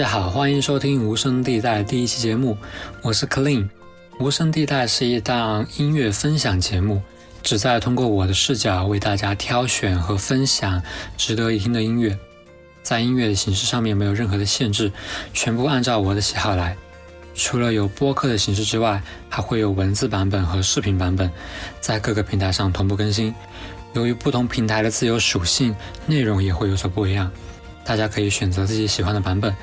大家好，欢迎收听无声地带第一期节目，我是 Clean。无声地带是一档音乐分享节目，旨在通过我的视角为大家挑选和分享值得一听的音乐。在音乐的形式上面没有任何的限制，全部按照我的喜好来。除了有播客的形式之外，还会有文字版本和视频版本，在各个平台上同步更新。由于不同平台的自由属性，内容也会有所不一样。大家可以选择自己喜欢的版本。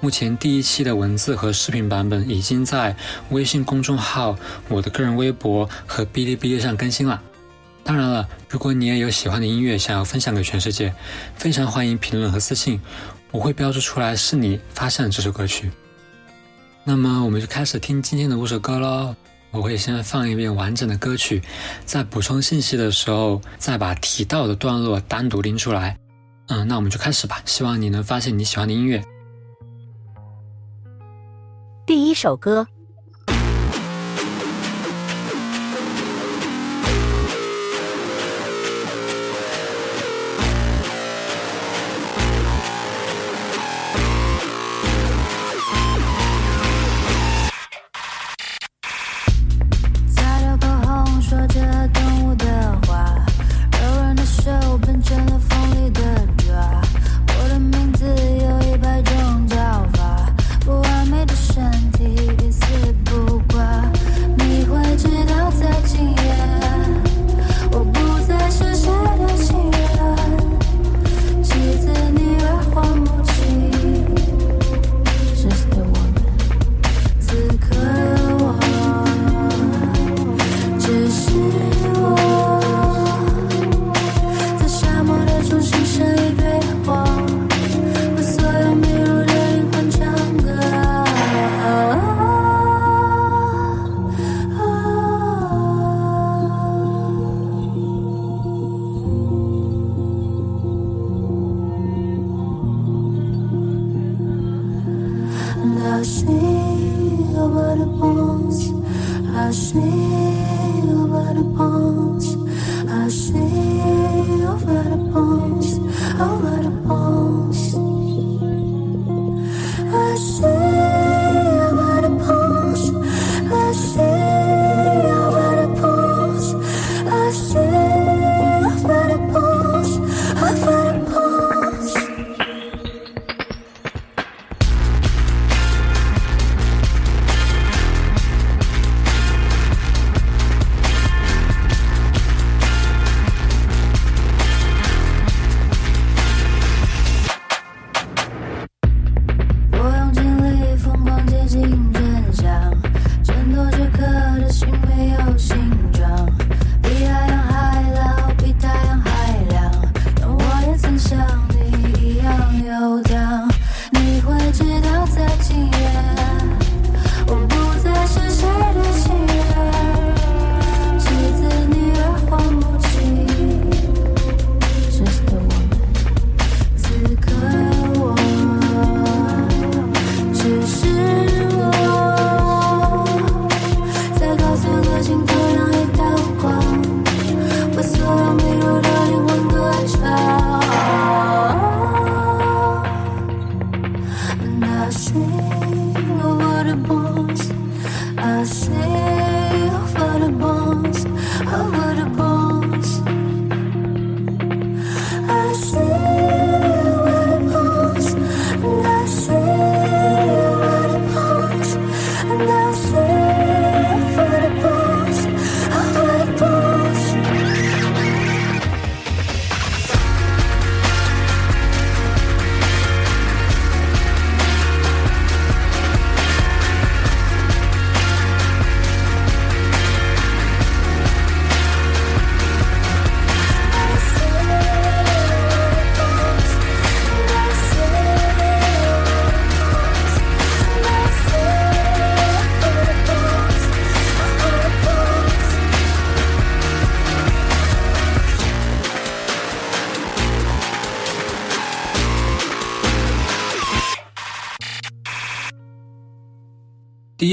目前第一期的文字和视频版本已经在微信公众号、我的个人微博和哔哩哔哩上更新了。当然了，如果你也有喜欢的音乐想要分享给全世界，非常欢迎评论和私信，我会标注出来是你发现了这首歌曲。那么我们就开始听今天的五首歌喽。我会先放一遍完整的歌曲，在补充信息的时候再把提到的段落单独拎出来。嗯，那我们就开始吧。希望你能发现你喜欢的音乐。首歌。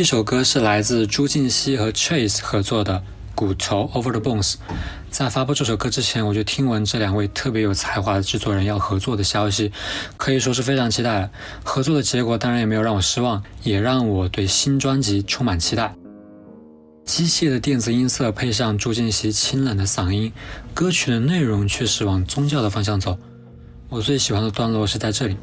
这首歌是来自朱婧汐和 Chase 合作的《骨头 Over the Bones》。在发布这首歌之前，我就听闻这两位特别有才华的制作人要合作的消息，可以说是非常期待了。合作的结果当然也没有让我失望，也让我对新专辑充满期待。机械的电子音色配上朱婧汐清冷的嗓音，歌曲的内容却是往宗教的方向走。我最喜欢的段落是在这里。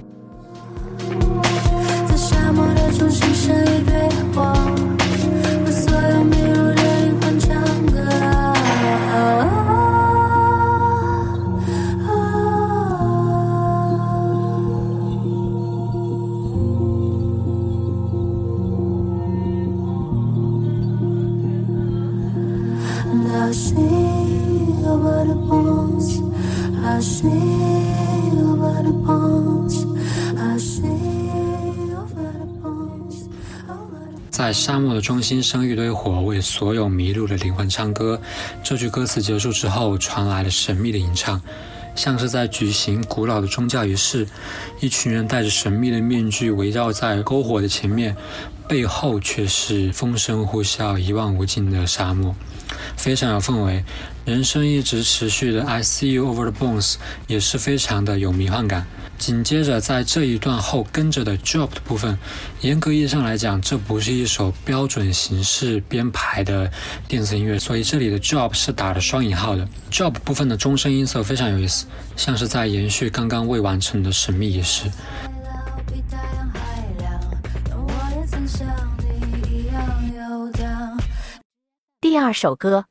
在沙漠的中心生一堆火，为所有迷路的灵魂唱歌。这句歌词结束之后，传来了神秘的吟唱，像是在举行古老的宗教仪式。一群人戴着神秘的面具，围绕在篝火的前面，背后却是风声呼啸、一望无尽的沙漠，非常有氛围。人生一直持续的 "I see you over the bones" 也是非常的有迷幻感。紧接着，在这一段后跟着的 drop 的部分，严格意义上来讲，这不是一首标准形式编排的电子音乐，所以这里的 drop 是打了双引号的。drop 部分的钟声音色非常有意思，像是在延续刚刚未完成的神秘仪式。第二首歌，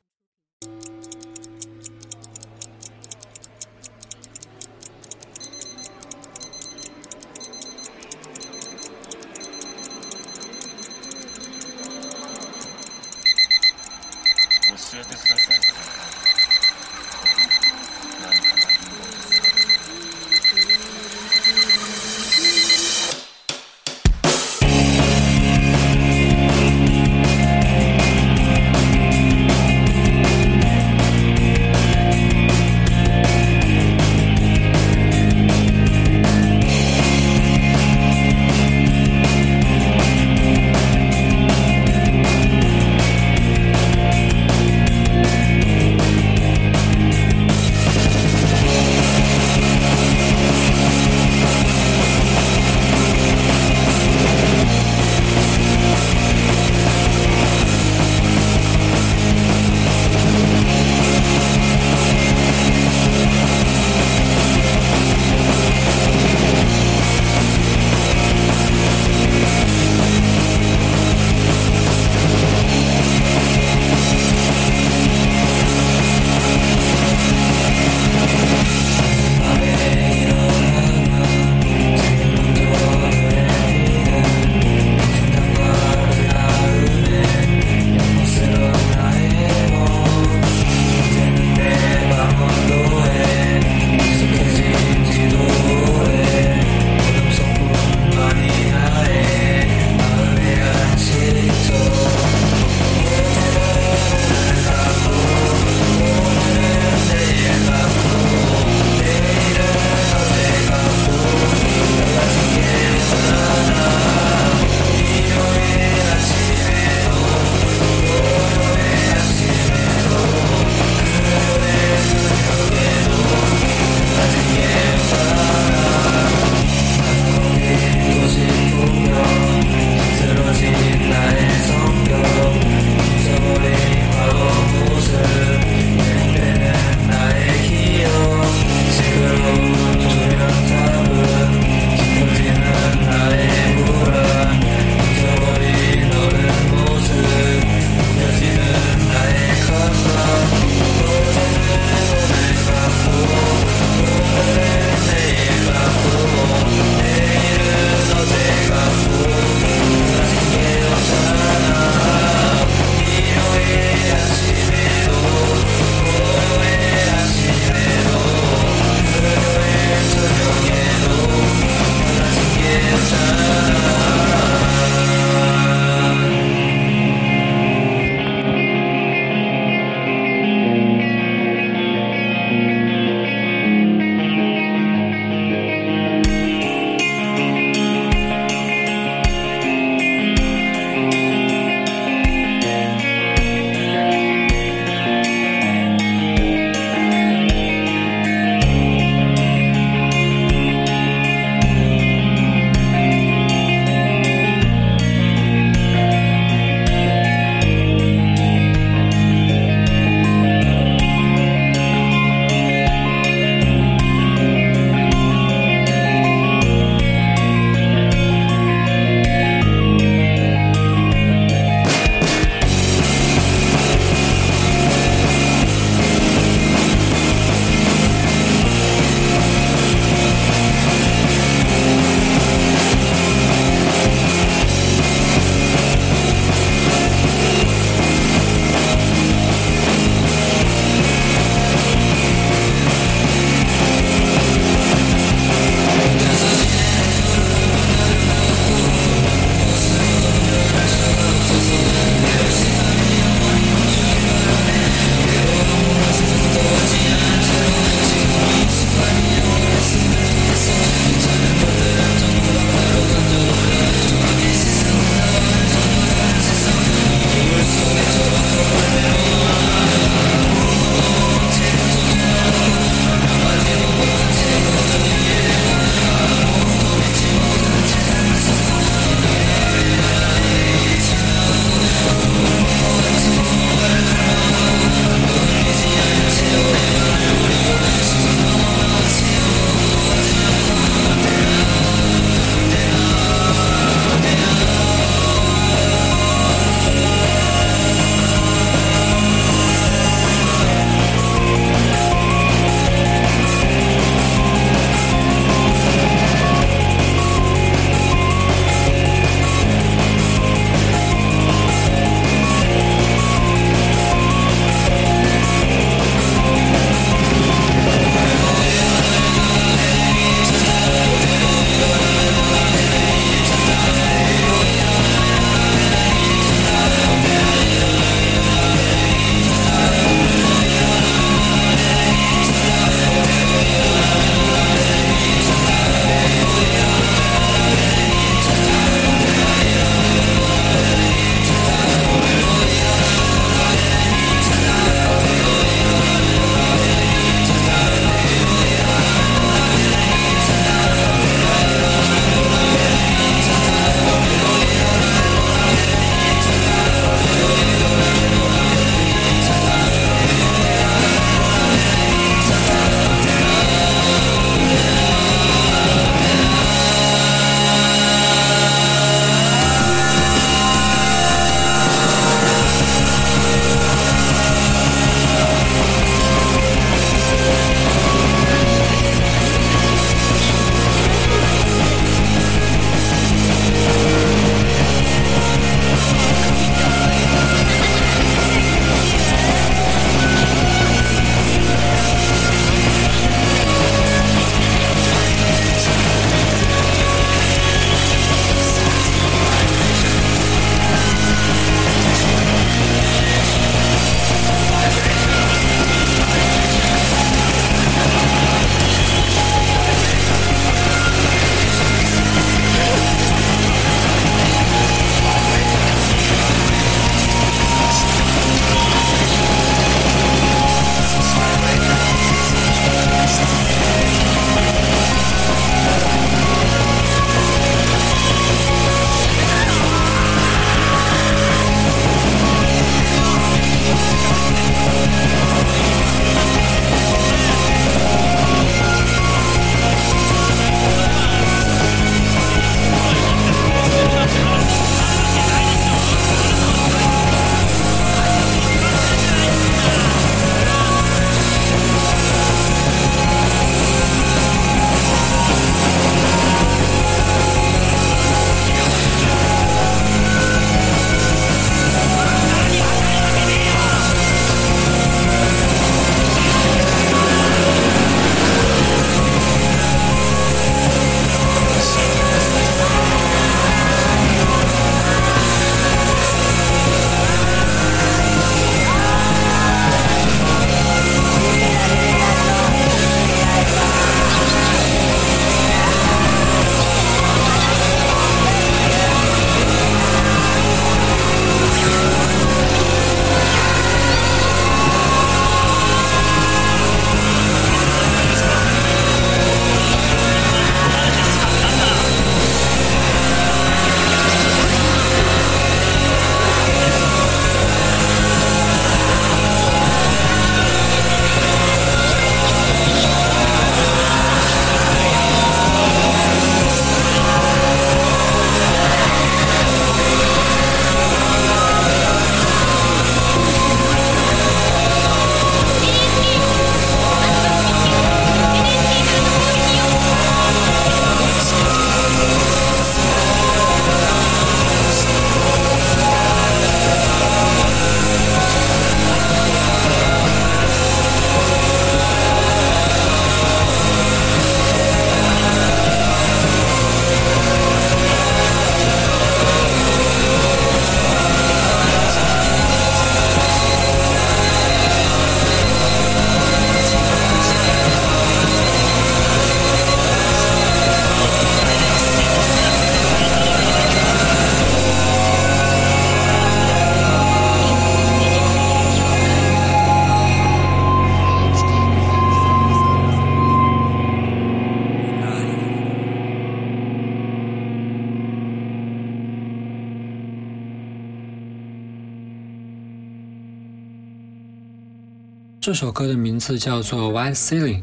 这首歌的名字叫做《White Ceiling》，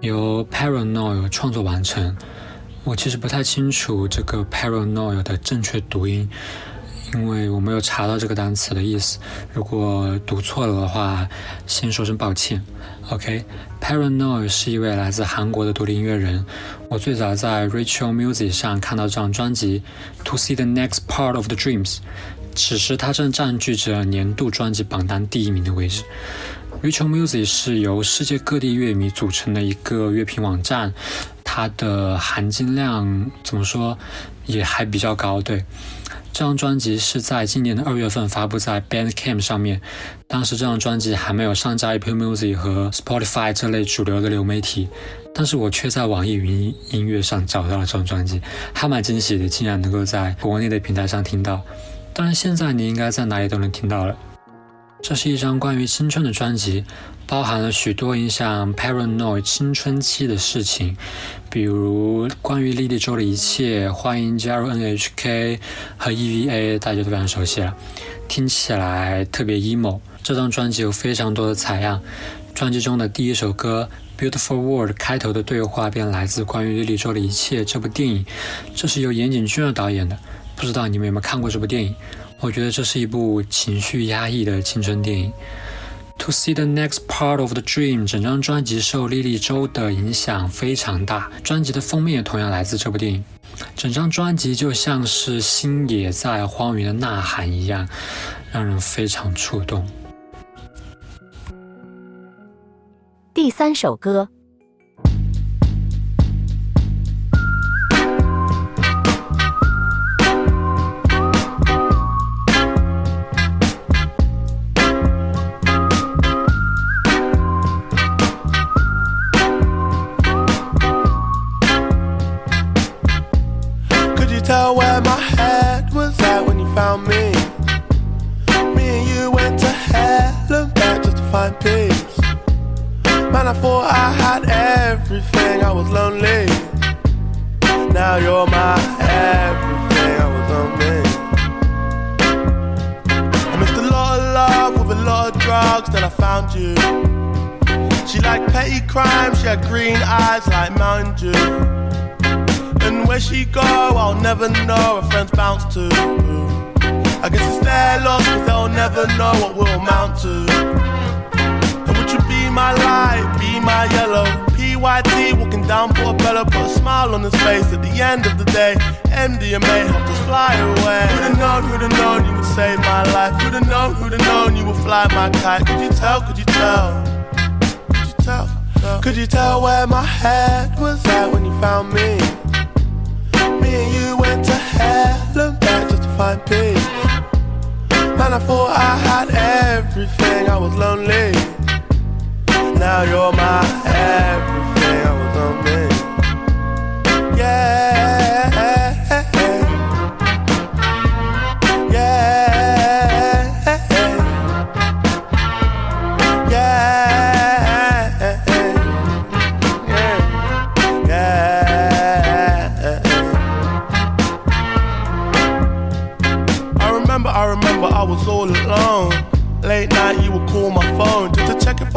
由 Paranoid 创作完成。我其实不太清楚这个 Paranoid 的正确读音，因为我没有查到这个单词的意思。如果读错了的话，先说声抱歉。OK，Paranoid 是一位来自韩国的独立音乐人。我最早在 Rachel Music 上看到这张专辑《To See the Next Part of the Dreams》，此时他正占据着年度专辑榜单第一名的位置。Rachel Music 是由世界各地乐迷组成的一个乐评网站，它的含金量怎么说也还比较高。对，这张专辑是在今年的二月份发布在 Bandcamp 上面，当时这张专辑还没有上架 Apple Music 和 Spotify 这类主流的流媒体，但是我却在网易云音乐上找到了这张专辑，还蛮惊喜的，竟然能够在国内的平台上听到。当然，现在你应该在哪里都能听到了。这是一张关于青春的专辑，包含了许多影响 Paranoid 青春期的事情，比如关于莉莉周的一切，欢迎加入 NHK 和 EVA，大家都非常熟悉了，听起来特别 emo。这张专辑有非常多的采样，专辑中的第一首歌《Beautiful World》开头的对话便来自关于莉莉周的一切这部电影，这是由岩井俊二导演的，不知道你们有没有看过这部电影？我觉得这是一部情绪压抑的青春电影。To see the next part of the dream，整张专辑受莉莉周的影响非常大，专辑的封面也同样来自这部电影。整张专辑就像是星野在荒原的呐喊一样，让人非常触动。第三首歌，found you. She liked petty crime, she had green eyes like Mountain Dew. And where she go, I'll never know. Her friends bounce to. I guess it's their loss, cause they'll never know what we'll amount to. And would you be my light, be my yellow? PYT walking down Portobello, put a smile on his face at the end of the day. MDMA helped us fly away. Who'd have known, who'd have known you would save my life? Who'd have known, who'd have known you would fly my kite? Could you tell, could you tell? Could you tell? Could you tell where my head was at when you found me? Me and you went to hell and back just to find peace. Man, I thought I had everything, I was lonely. Now you're my everything,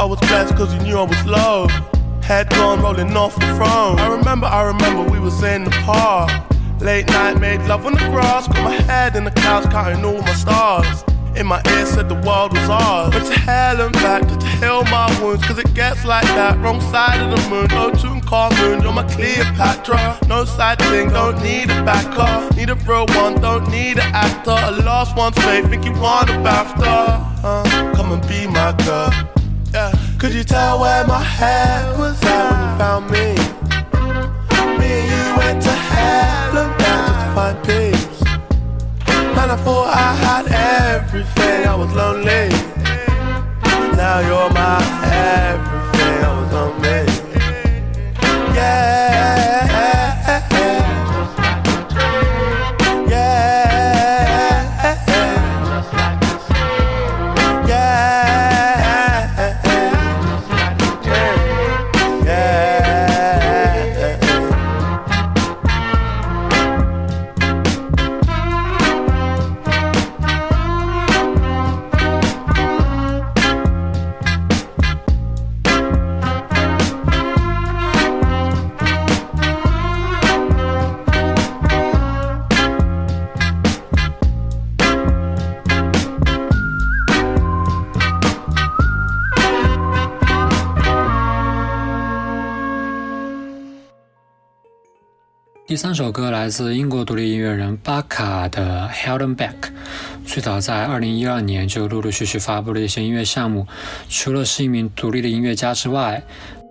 I was blessed, 'cause you knew I was low. Head gone rolling off the throne. I remember, I remember we was in the park. Late night, made love on the grass, got my head in the clouds, counting all my stars. In my ear said the world was ours. Went to hell and back to heal my wounds, cause it gets like that. Wrong side of the moon, no tune car moon, you're my Cleopatra. No side thing, don't need a backer. Need a real one, don't need an actor. A lost one's faith, think you want a BAFTA. Uh, come and be my girl. Could you tell where my head was at when you found me? Me and you went to hell and just to find peace. Man, I thought I had everything, I was lonely. Now you're my everything, 三首歌来自英国独立音乐人巴卡的《Held Em Back》，最早在2012年就陆陆续续发布了一些音乐项目。除了是一名独立的音乐家之外，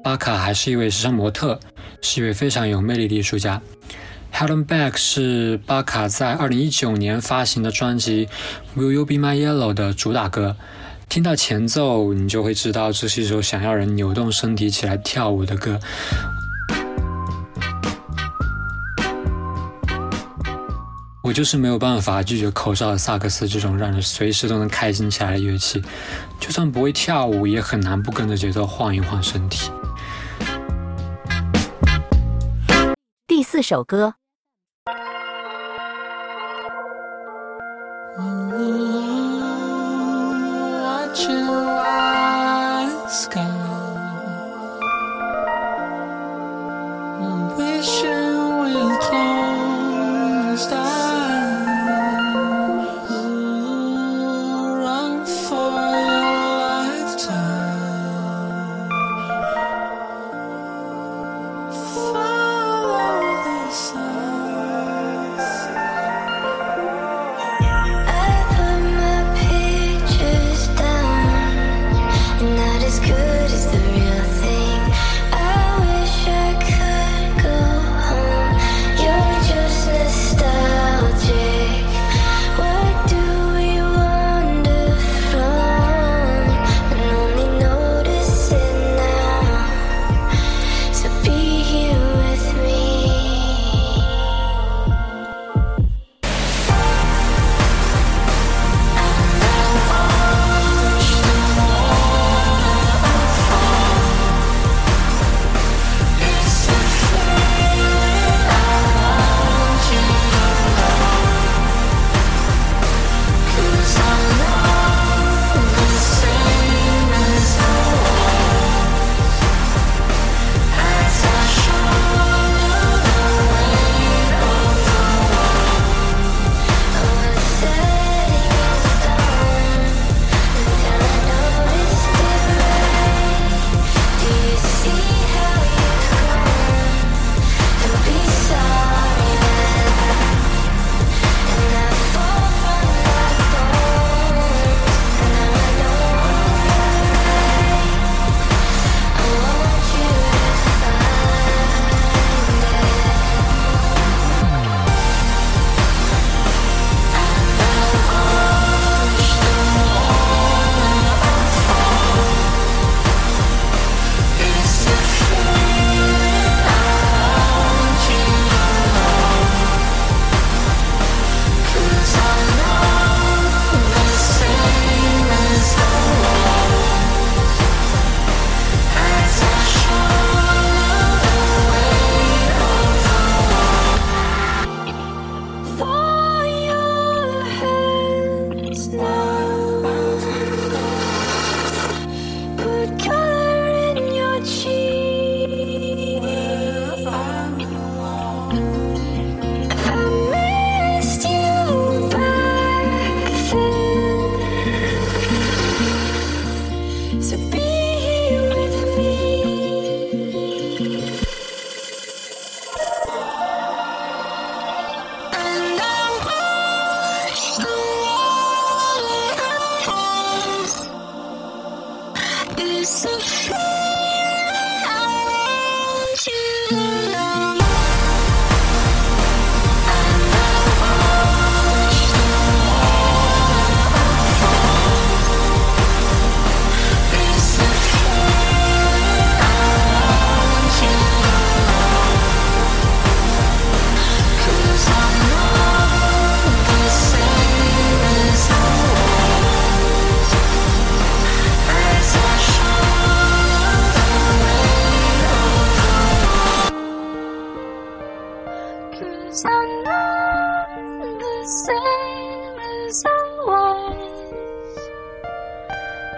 巴卡还是一位时尚模特，是一位非常有魅力的艺术家。《Held Em Back》是巴卡在2019年发行的专辑《Will You Be My Yellow》的主打歌。听到前奏，你就会知道这是一首想要人扭动身体起来跳舞的歌。我就是没有办法拒绝口哨的萨克斯这种让人随时都能开心起来的乐器，就算不会跳舞，也很难不跟着节奏晃一晃身体。第四首歌，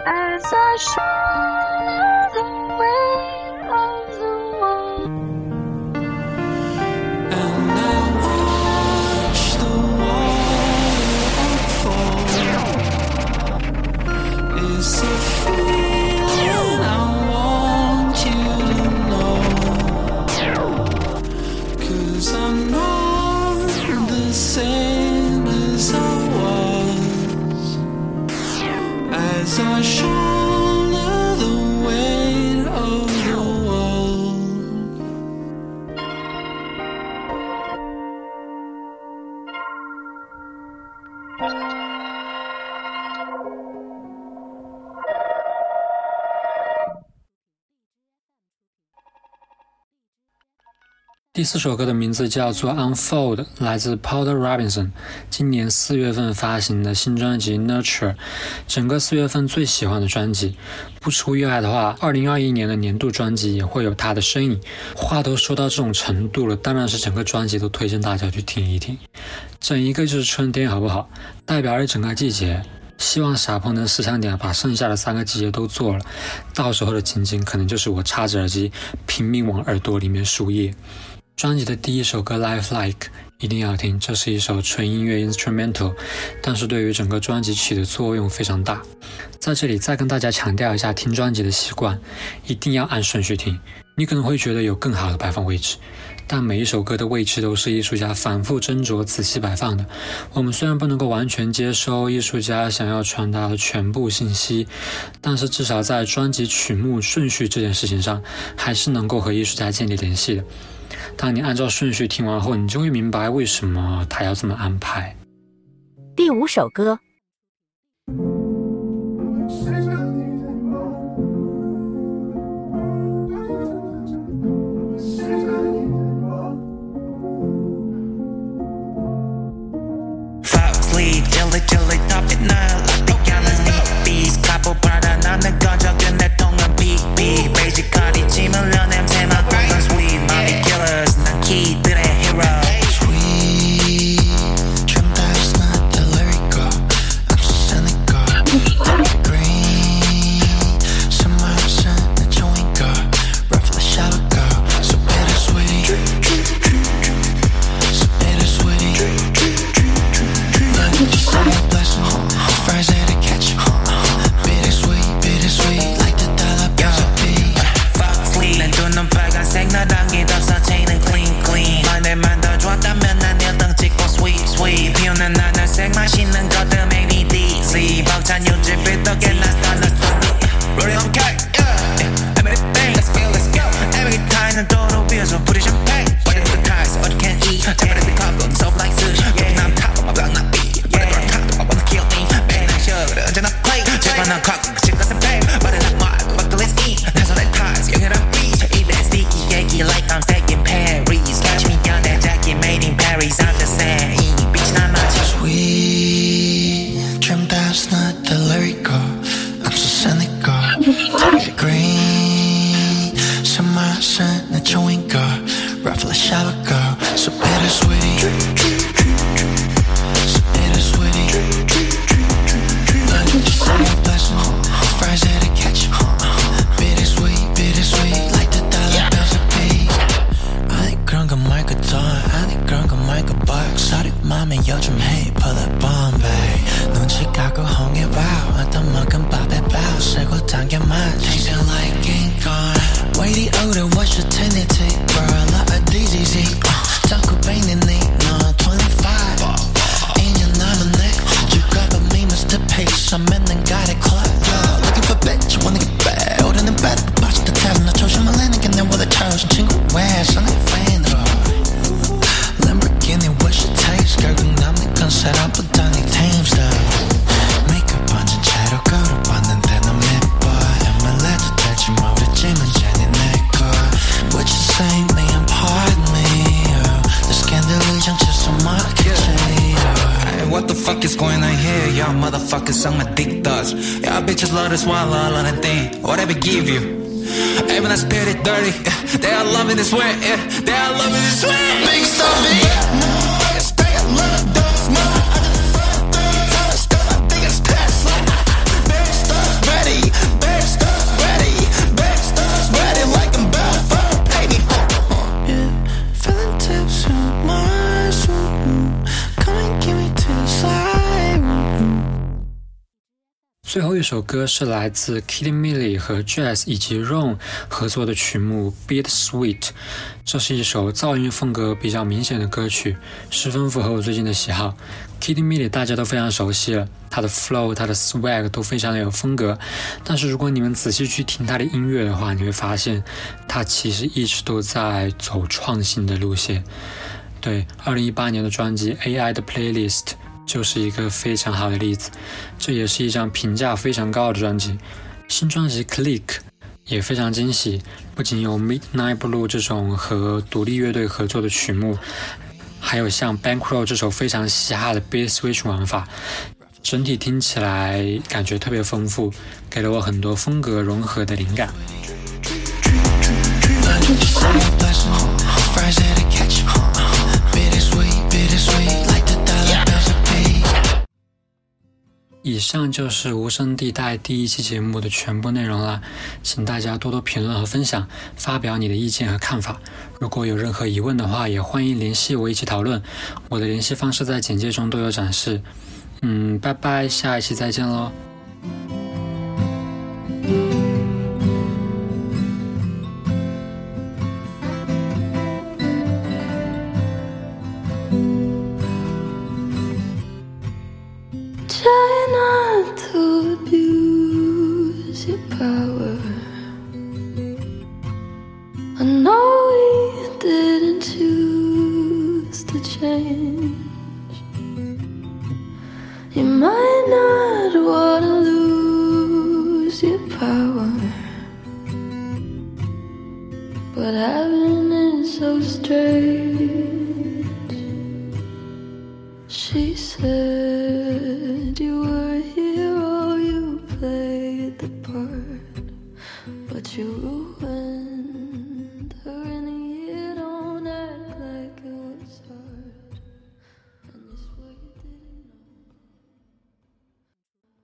as I shoot away. 第四首歌的名字叫做《Unfold》，来自 Porter Robinson，今年四月份发行的新专辑《Nurture》，整个四月份最喜欢的专辑。不出意外的话，二零二一年的年度专辑也会有他的身影。话都说到这种程度了，当然是整个专辑都推荐大家去听一听。整一个就是春天，好不好？代表着整个季节。希望傻鹏能识相点，把剩下的三个季节都做了，到时候的情景可能就是我插着耳机拼命往耳朵里面输液。专辑的第一首歌《Life Like》一定要听，这是一首纯音乐 instrumental，但是对于整个专辑起的作用非常大。在这里再跟大家强调一下听专辑的习惯，一定要按顺序听。你可能会觉得有更好的摆放位置，但每一首歌的位置都是艺术家反复斟酌、仔细摆放的。我们虽然不能够完全接收艺术家想要传达的全部信息，但是至少在专辑曲目顺序这件事情上，还是能够和艺术家建立联系的。当你按照顺序听完后，你就会明白为什么他要这么安排。第五首歌，suck my dick thoughts. Y'all bitches love this swallow all of the thing. Whatever give you. Even I spit it dirty. Yeah. They all love it this way. Yeah. They all love it this way. Big stuff, 最后一首歌是来自 Kitty Millie 和 Jazz 以及 Ron 合作的曲目《Beat Sweet》，这是一首噪音风格比较明显的歌曲，十分符合我最近的喜好。Kitty Millie 大家都非常熟悉了，她的 flow、她的 swag 都非常的有风格。但是如果你们仔细去听她的音乐的话，你会发现她其实一直都在走创新的路线。对，二零一八年的专辑《AI 的 Playlist》就是一个非常好的例子。这也是一张评价非常高的专辑。新专辑《Click》也非常惊喜，不仅有《Midnight Blue》这种和独立乐队合作的曲目，还有像《Bankroll》这首非常嘻哈的 Beat Switch 玩法。整体听起来感觉特别丰富，给了我很多风格融合的灵感。以上就是无声地带第一期节目的全部内容了，请大家多多评论和分享，发表你的意见和看法。如果有任何疑问的话，也欢迎联系我一起讨论。我的联系方式在简介中都有展示。嗯，拜拜，下一期再见喽。